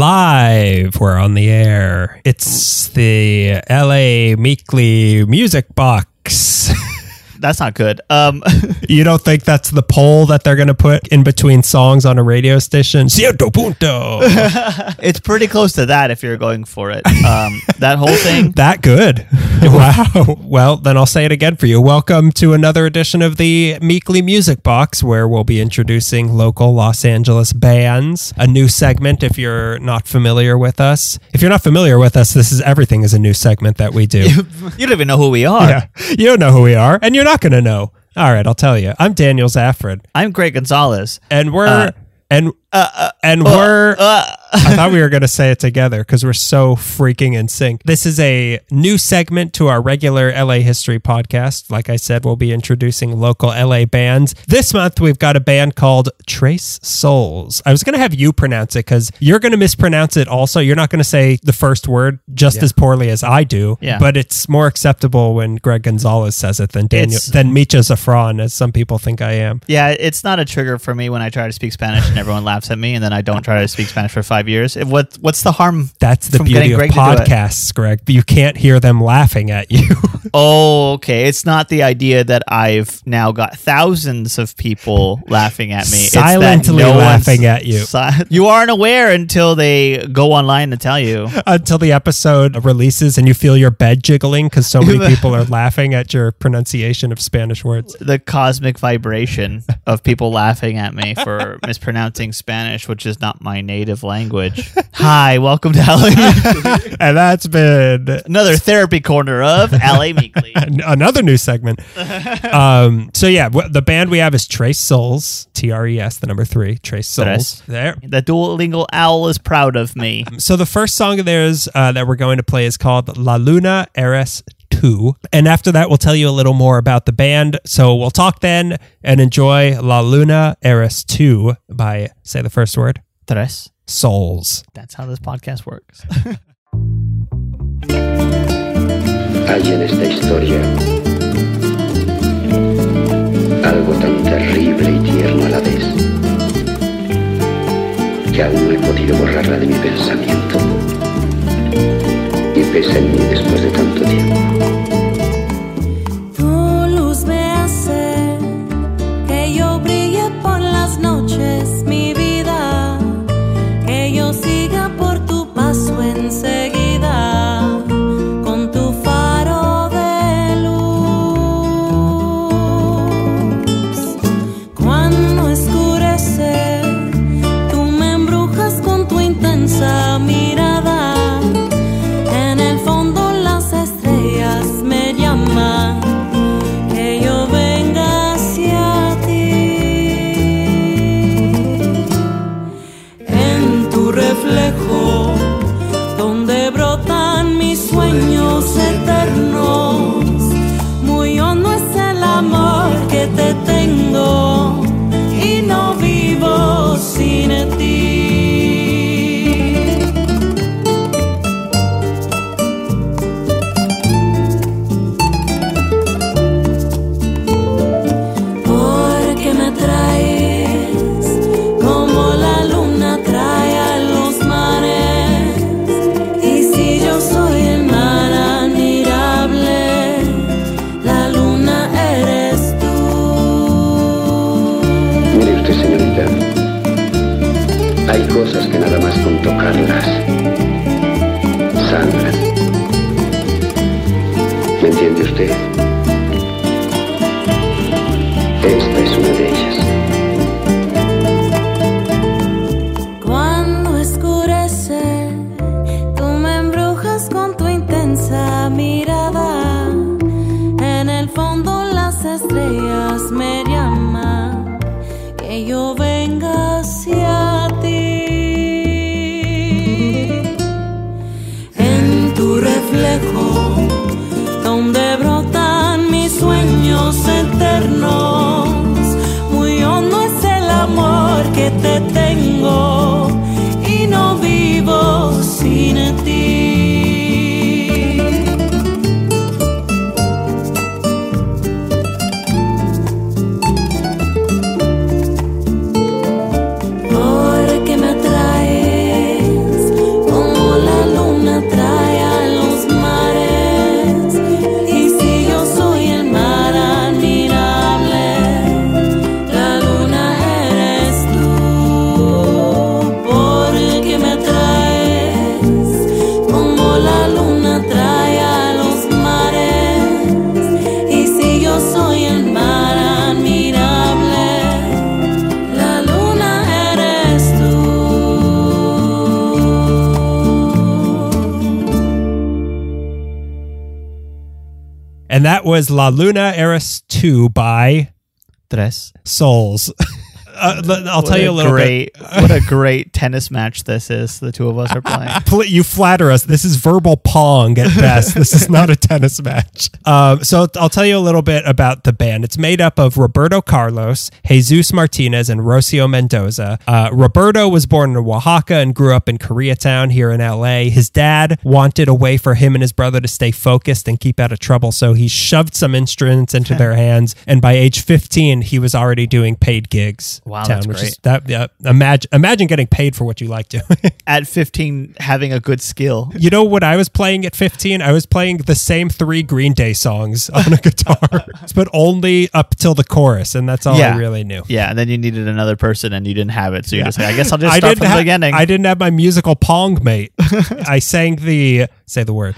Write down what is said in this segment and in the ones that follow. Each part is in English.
Live, we're on the air. It's the LA Meekly Music Box. That's not good. Um, you don't think that's the poll that they're going to put in between songs on a radio station? Ciento punto. it's pretty close to that if you're going for it. Um, that whole thing. that good. wow. Well, then I'll say it again for you. Welcome to another edition of the Meekly Music Box, where we'll be introducing local Los Angeles bands. A new segment if you're not familiar with us. If you're not familiar with us, this is everything is a new segment that we do. you don't even know who we are. Yeah. You don't know who we are, and you're not going to know. All right, I'll tell you. I'm Daniel Zaffred. I'm Greg Gonzalez. And we're uh, and uh, uh, and uh, we're uh. I thought we were going to say it together because we're so freaking in sync. This is a new segment to our regular LA history podcast. Like I said, we'll be introducing local LA bands. This month, we've got a band called Tres Souls. I was going to have you pronounce it because you're going to mispronounce it also. You're not going to say the first word just yeah. as poorly as I do, yeah. but it's more acceptable when Greg Gonzalez says it than Daniel, it's, than Micha Zafran, as some people think I am. Yeah, it's not a trigger for me when I try to speak Spanish and everyone laughs at me, and then I don't try to speak Spanish for five years. What what's the harm? That's the beauty of podcasts, Greg. You can't hear them laughing at you. oh, okay. It's not the idea that I've now got thousands of people laughing at me. Silently no laughing at you. Si- you aren't aware until they go online to tell you. Until the episode releases and you feel your bed jiggling because so many people are laughing at your pronunciation of Spanish words. The cosmic vibration of people laughing at me for mispronouncing Spanish, which is not my native language. Hi, welcome to LA. and that's been another therapy corner of LA Meekly. another new segment. um, so yeah, the band we have is Tres Souls, T R E S, the number three, Tres Souls. There, the Duolingo owl is proud of me. So the first song of theirs uh, that we're going to play is called La Luna Eres Tú. And after that, we'll tell you a little more about the band. So we'll talk then and enjoy La Luna Eres Tú by, say the first word. Tres. Souls. That's how this podcast works. Hay en esta historia algo tan terrible y tierno a la vez que aún no he podido borrarla de mi pensamiento y pesa en mí después de tanto tiempo. tengo y no vivo sin ti. And that was La Luna Eres Tú by Tres. Souls. uh, I'll What tell you a little great, what a great tennis match this is. The two of us are playing. You flatter us. This is verbal pong at best. this is not a tennis match. Um, so I'll tell you a little bit about the band. It's made up of Roberto Carlos, Jesus Martinez, and Rocio Mendoza. Uh, Roberto was born in Oaxaca and grew up in Koreatown here in LA. His dad wanted a way for him and his brother to stay focused and keep out of trouble, so he shoved some instruments into their hands. And by age 15, he was already doing paid gigs. Wow, town, that's which great. Is, that yeah, imagine imagine getting paid for what you like doing. At 15, having a good skill. You know what I was playing at 15? I was playing the same three Green Day songs on a guitar, but only up till the chorus, and that's all Yeah. I really knew. Yeah, and then you needed another person and you didn't have it. So you're just like, I guess I'll just start from the beginning. I didn't have my musical pong mate. I sang the say the word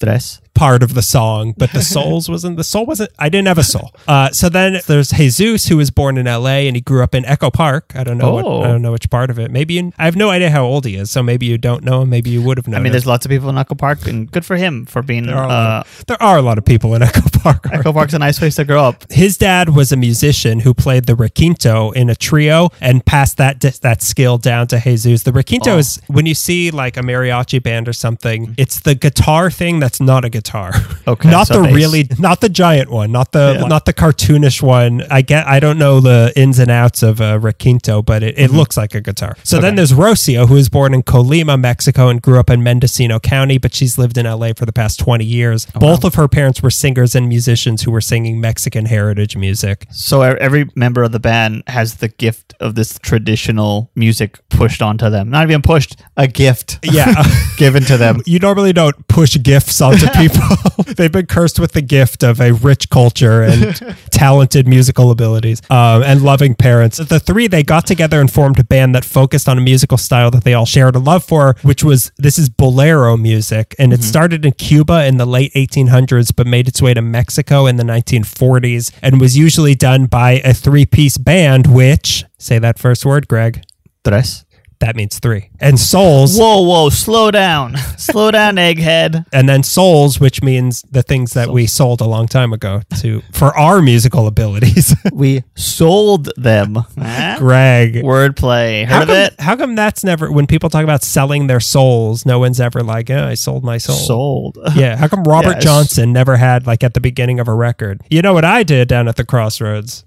Tres. Part of the song, but the souls wasn't the soul wasn't. I didn't have a soul. Uh, so then there's Jesus, who was born in L.A. and he grew up in Echo Park. I don't know. Oh. What, I don't know which part of it. Maybe in, I have no idea how old he is. So maybe you don't know him. Maybe you would have known. I mean, him. there's lots of people in Echo Park, and good for him for being. There are, a Uh, lot of, there are a lot of people in Echo Park. Echo Park's a nice place to grow up. His dad was a musician who played the requinto in a trio and passed that that skill down to Jesus. The requinto Oh. is when you see like a mariachi band or something, it's the guitar thing that's not a guitar. Okay, not so the bass. really, not the giant one, not the Yeah. not the cartoonish one. I get, I don't know the ins and outs of a requinto, but it, it Mm-hmm. looks like a guitar. So then there's Rocio, who was born in Colima, Mexico, and grew up in Mendocino County, but she's lived in LA for the past 20 years. Oh, Both of her parents were singers and musicians who were singing Mexican heritage music. So every member of the band has the gift of this traditional music pushed onto them. Not even pushed, a gift. Yeah. given to them. You normally don't push gifts onto people. They've been cursed with the gift of a rich culture and talented musical abilities um, and loving parents. The three, they got together and formed a band that focused on a musical style that they all shared a love for, which was this is bolero music. And it started in Cuba in the late 1800s, but made its way to Mexico in the 1940s and was usually done by a three piece band, which, say that first word, Greg. Tres. That means three. And souls. Whoa, whoa, slow down. slow down, egghead. and then souls which means the things that we sold a long time ago to for our musical abilities We sold them. Huh? greg Wordplay. Heard how of come, it? how come that's never when people talk about selling their souls no one's ever like oh, i sold my soul Sold. yeah how come robert Yes. johnson never had like at the beginning of a record you know what i did down at the crossroads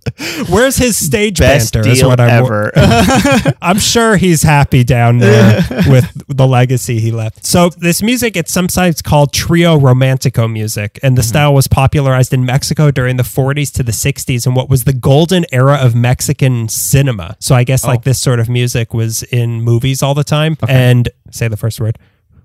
where's his stage Best banter is what i'm ever. I'm sure he's happy down there with the legacy he left. So this music, it's sometimes called trio romantico music, and the mm-hmm. style was popularized in Mexico during the 40s to the 60s, and what was the golden era of Mexican cinema. So I guess like oh. this sort of music was in movies all the time. And say the first word.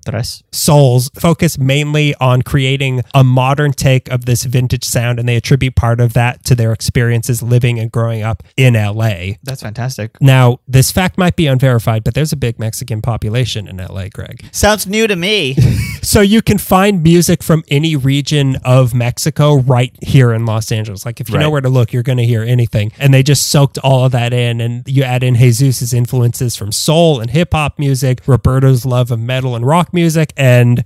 Tres. Souls focus mainly on creating a modern take of this vintage sound, and they attribute part of that to their experiences living and growing up in LA. That's fantastic. Now, this fact might be unverified, but there's a big Mexican population in LA, Greg. Sounds new to me. So you can find music from any region of Mexico right here in Los Angeles. Like if you know where to look, you're going to hear anything. And they just soaked all of that in. And you add in Jesus's influences from soul and hip hop music, Roberto's love of metal and rock music, and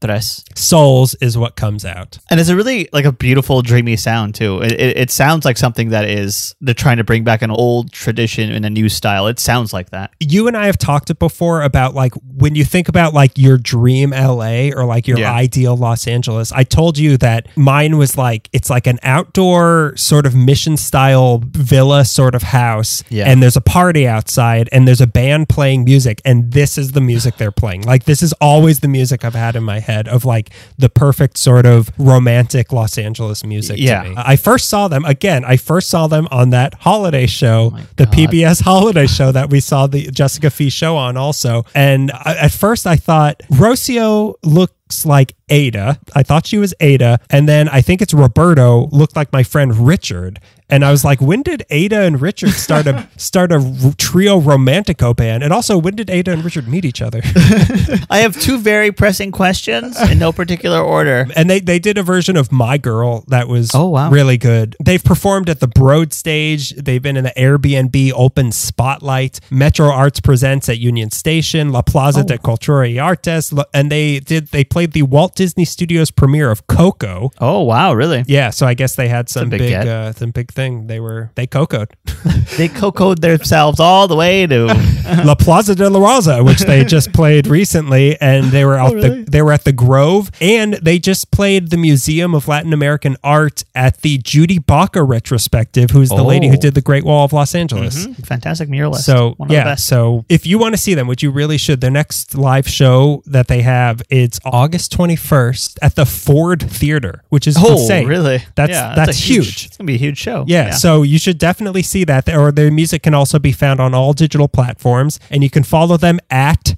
Tres. souls is what comes out. And it's a really like a beautiful, dreamy sound too. It, it, it sounds like something that is they're trying to bring back an old tradition in a new style. It sounds like that. you and I have talked it before about like when you think about like your dream LA or like your Yeah. ideal Los Angeles. I told you that mine was like it's like an outdoor sort of mission style villa sort of house Yeah. and there's a party outside and there's a band playing music and this is the music they're playing. Like this is always the music I've had in my head of like the perfect sort of romantic Los Angeles music Yeah. to me. I first saw them again, I first saw them on that holiday show, oh the PBS holiday show that we saw the Jessica Fee show on also. And I, at first I thought Rocio looks like Ada. I thought she was Ada. And then I think it's Roberto looked like my friend Richard. And I was like, when did Ada and Richard start a start a r- trio romantico band? And also, when did Ada and Richard meet each other? I have two very pressing questions in no particular order. and they they did a version of My Girl that was Oh, wow. really good. They've performed at the Broad stage. They've been in the Airbnb Open Spotlight. Metro Arts presents at Union Station, La Plaza Oh. de Cultura y Artes, and they did they played the Walt Disney Studios premiere of Coco. Oh wow, really? Yeah, so I guess they had some big big, get. uh, some big thing. They were they cocoed They cocoed themselves all the way to. La Plaza de la Raza, which they just played recently, and they were out Oh, really? the they were at the Grove, and they just played the Museum of Latin American Art at the Judy Baca retrospective, who's the lady who Oh. did the Great Wall of Los Angeles. Mm-hmm. Fantastic muralist. So One of the yeah, best. so if you want to see them, which you really should, their next live show that they have it's August twenty first at the Ford Theater, which is Oh, insane. really? That's Yeah, that's, a huge. It's gonna be a huge show. Yeah, so you should definitely see that. Or their music can also be found on all digital platforms, and you can follow them at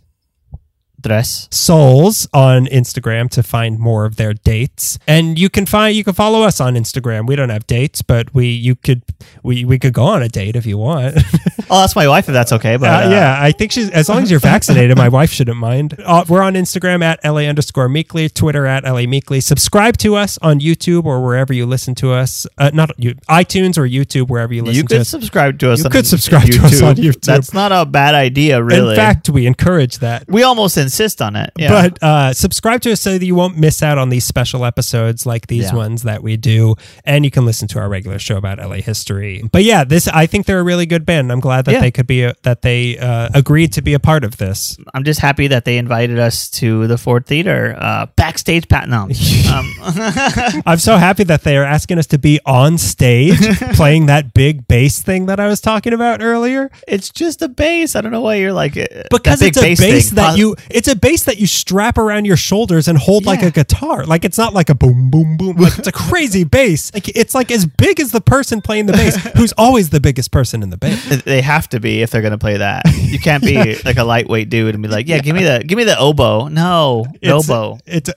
Tres. Souls on Instagram to find more of their dates. And you can find you can follow us on Instagram. We don't have dates, but we you could we we could go on a date if you want. I'll ask my wife if that's okay. But Uh, uh, yeah, I think she's as long as you're vaccinated, my wife shouldn't mind. Uh, we're on Instagram at LA underscore meekly, Twitter at LA meekly. Subscribe to us on YouTube or wherever you listen to us. Uh, not you, iTunes or YouTube, wherever you listen you to could us. subscribe to us. You could subscribe to us on YouTube. That's not a bad idea, really. In fact, we encourage that. we almost insist on it. Yeah. But uh, subscribe to us so that you won't miss out on these special episodes like these Yeah. ones that we do, and you can listen to our regular show about LA history. But yeah, this I think they're a really good band. I'm glad that Yeah. they could be a, that they uh, agreed to be a part of this. I'm just happy that they invited us to the Ford Theater uh, backstage. Pat, no. um, I'm so happy that they are asking us to be on stage playing that big bass thing that I was talking about earlier. it's just a bass. I don't know why you're like uh, Because it's a bass thing. that you it's a bass that you strap around your shoulders and hold like a guitar. Like it's not like a boom boom boom. Like it's a crazy bass. Like it's like as big as the person playing the bass, who's always the biggest person in the band. They have to be if they're gonna play that. You can't be like a lightweight dude and be like, "Yeah, give me the give me the oboe." No, no It's, oboe. It's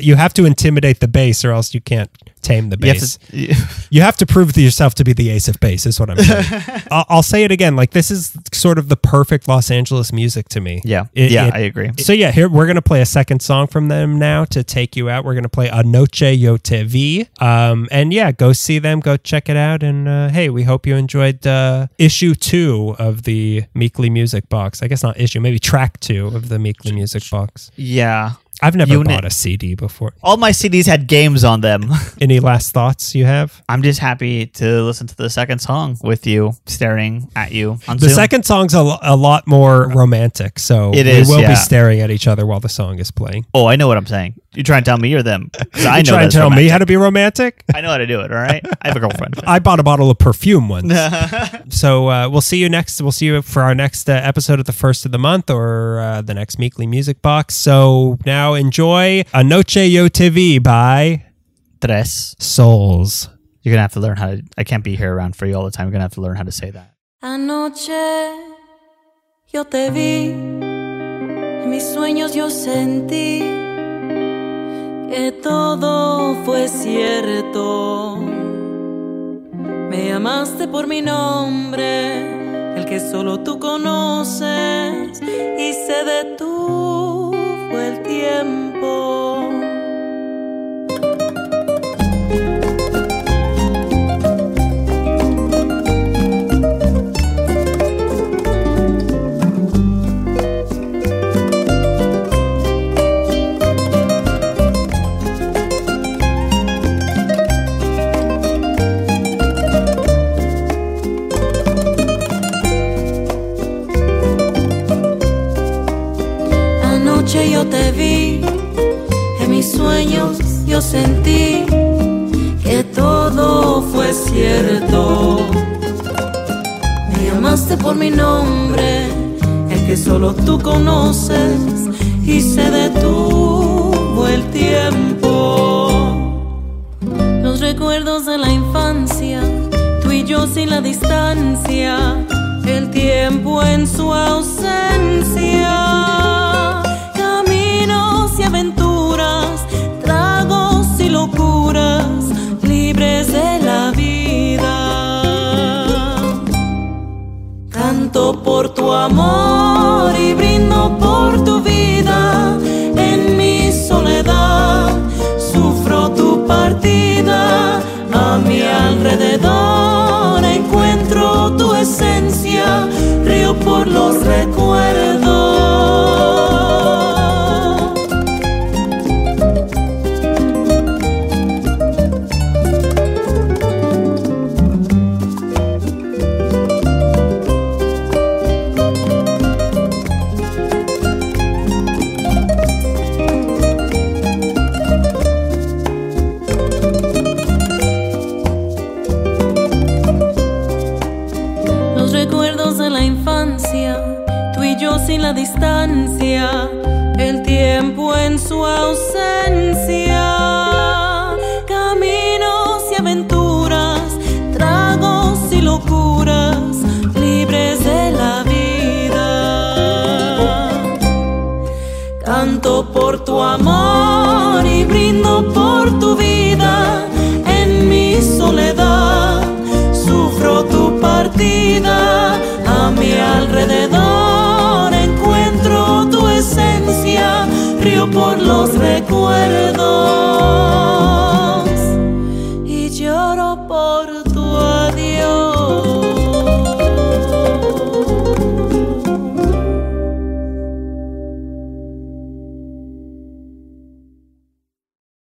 you have to intimidate the bass, or else you can't tame the You have bass. to, You have to prove to yourself to be the ace of bass, is what I'm saying. I'll, I'll say it again. Like, this is sort of the perfect Los Angeles music to me. yeah, It- yeah, it- I agree. So, yeah, here we're going to play a second song from them now to take you out. We're going to play Anoche Yo Te Vi. Um, and yeah, go see them, go check it out. And uh, hey, we hope you enjoyed uh, issue two of the Meekly Music Box. I guess not issue, maybe track two of the Meekly Music Box. yeah, I've never Unit. bought a CD before. all my CDs had games on them. Any last thoughts you have? I'm just happy to listen to the second song with you, staring at you on The Zoom. second song's a, a lot more romantic, so It we will yeah. be staring at each other while the song is playing. Oh, I know what I'm saying. You try and tell me or them? I you know try and tell me how to be romantic? I know how to do it. All right. I have a girlfriend. I bought a bottle of perfume once. so uh, we'll see you next. We'll see you for our next uh, episode of the first of the month or uh, the next Meekly Music Box. So now enjoy Anoche Yo Te Vi by Tres. Souls. You're gonna have to learn how to. I can't be here around for you all the time. You're gonna have to learn how to say that. Anoche yo te vi, en mis sueños yo sentí que todo fue cierto. Me llamaste por mi nombre, el que solo tú conoces, y se detuvo el tiempo. Que solo tú conoces, y se detuvo el tiempo. Los recuerdos de la infancia, tú y yo sin la distancia, el tiempo en su ausencia. por tu amor y brindo a mi alrededor encuentro tu esencia, río por los recuerdos.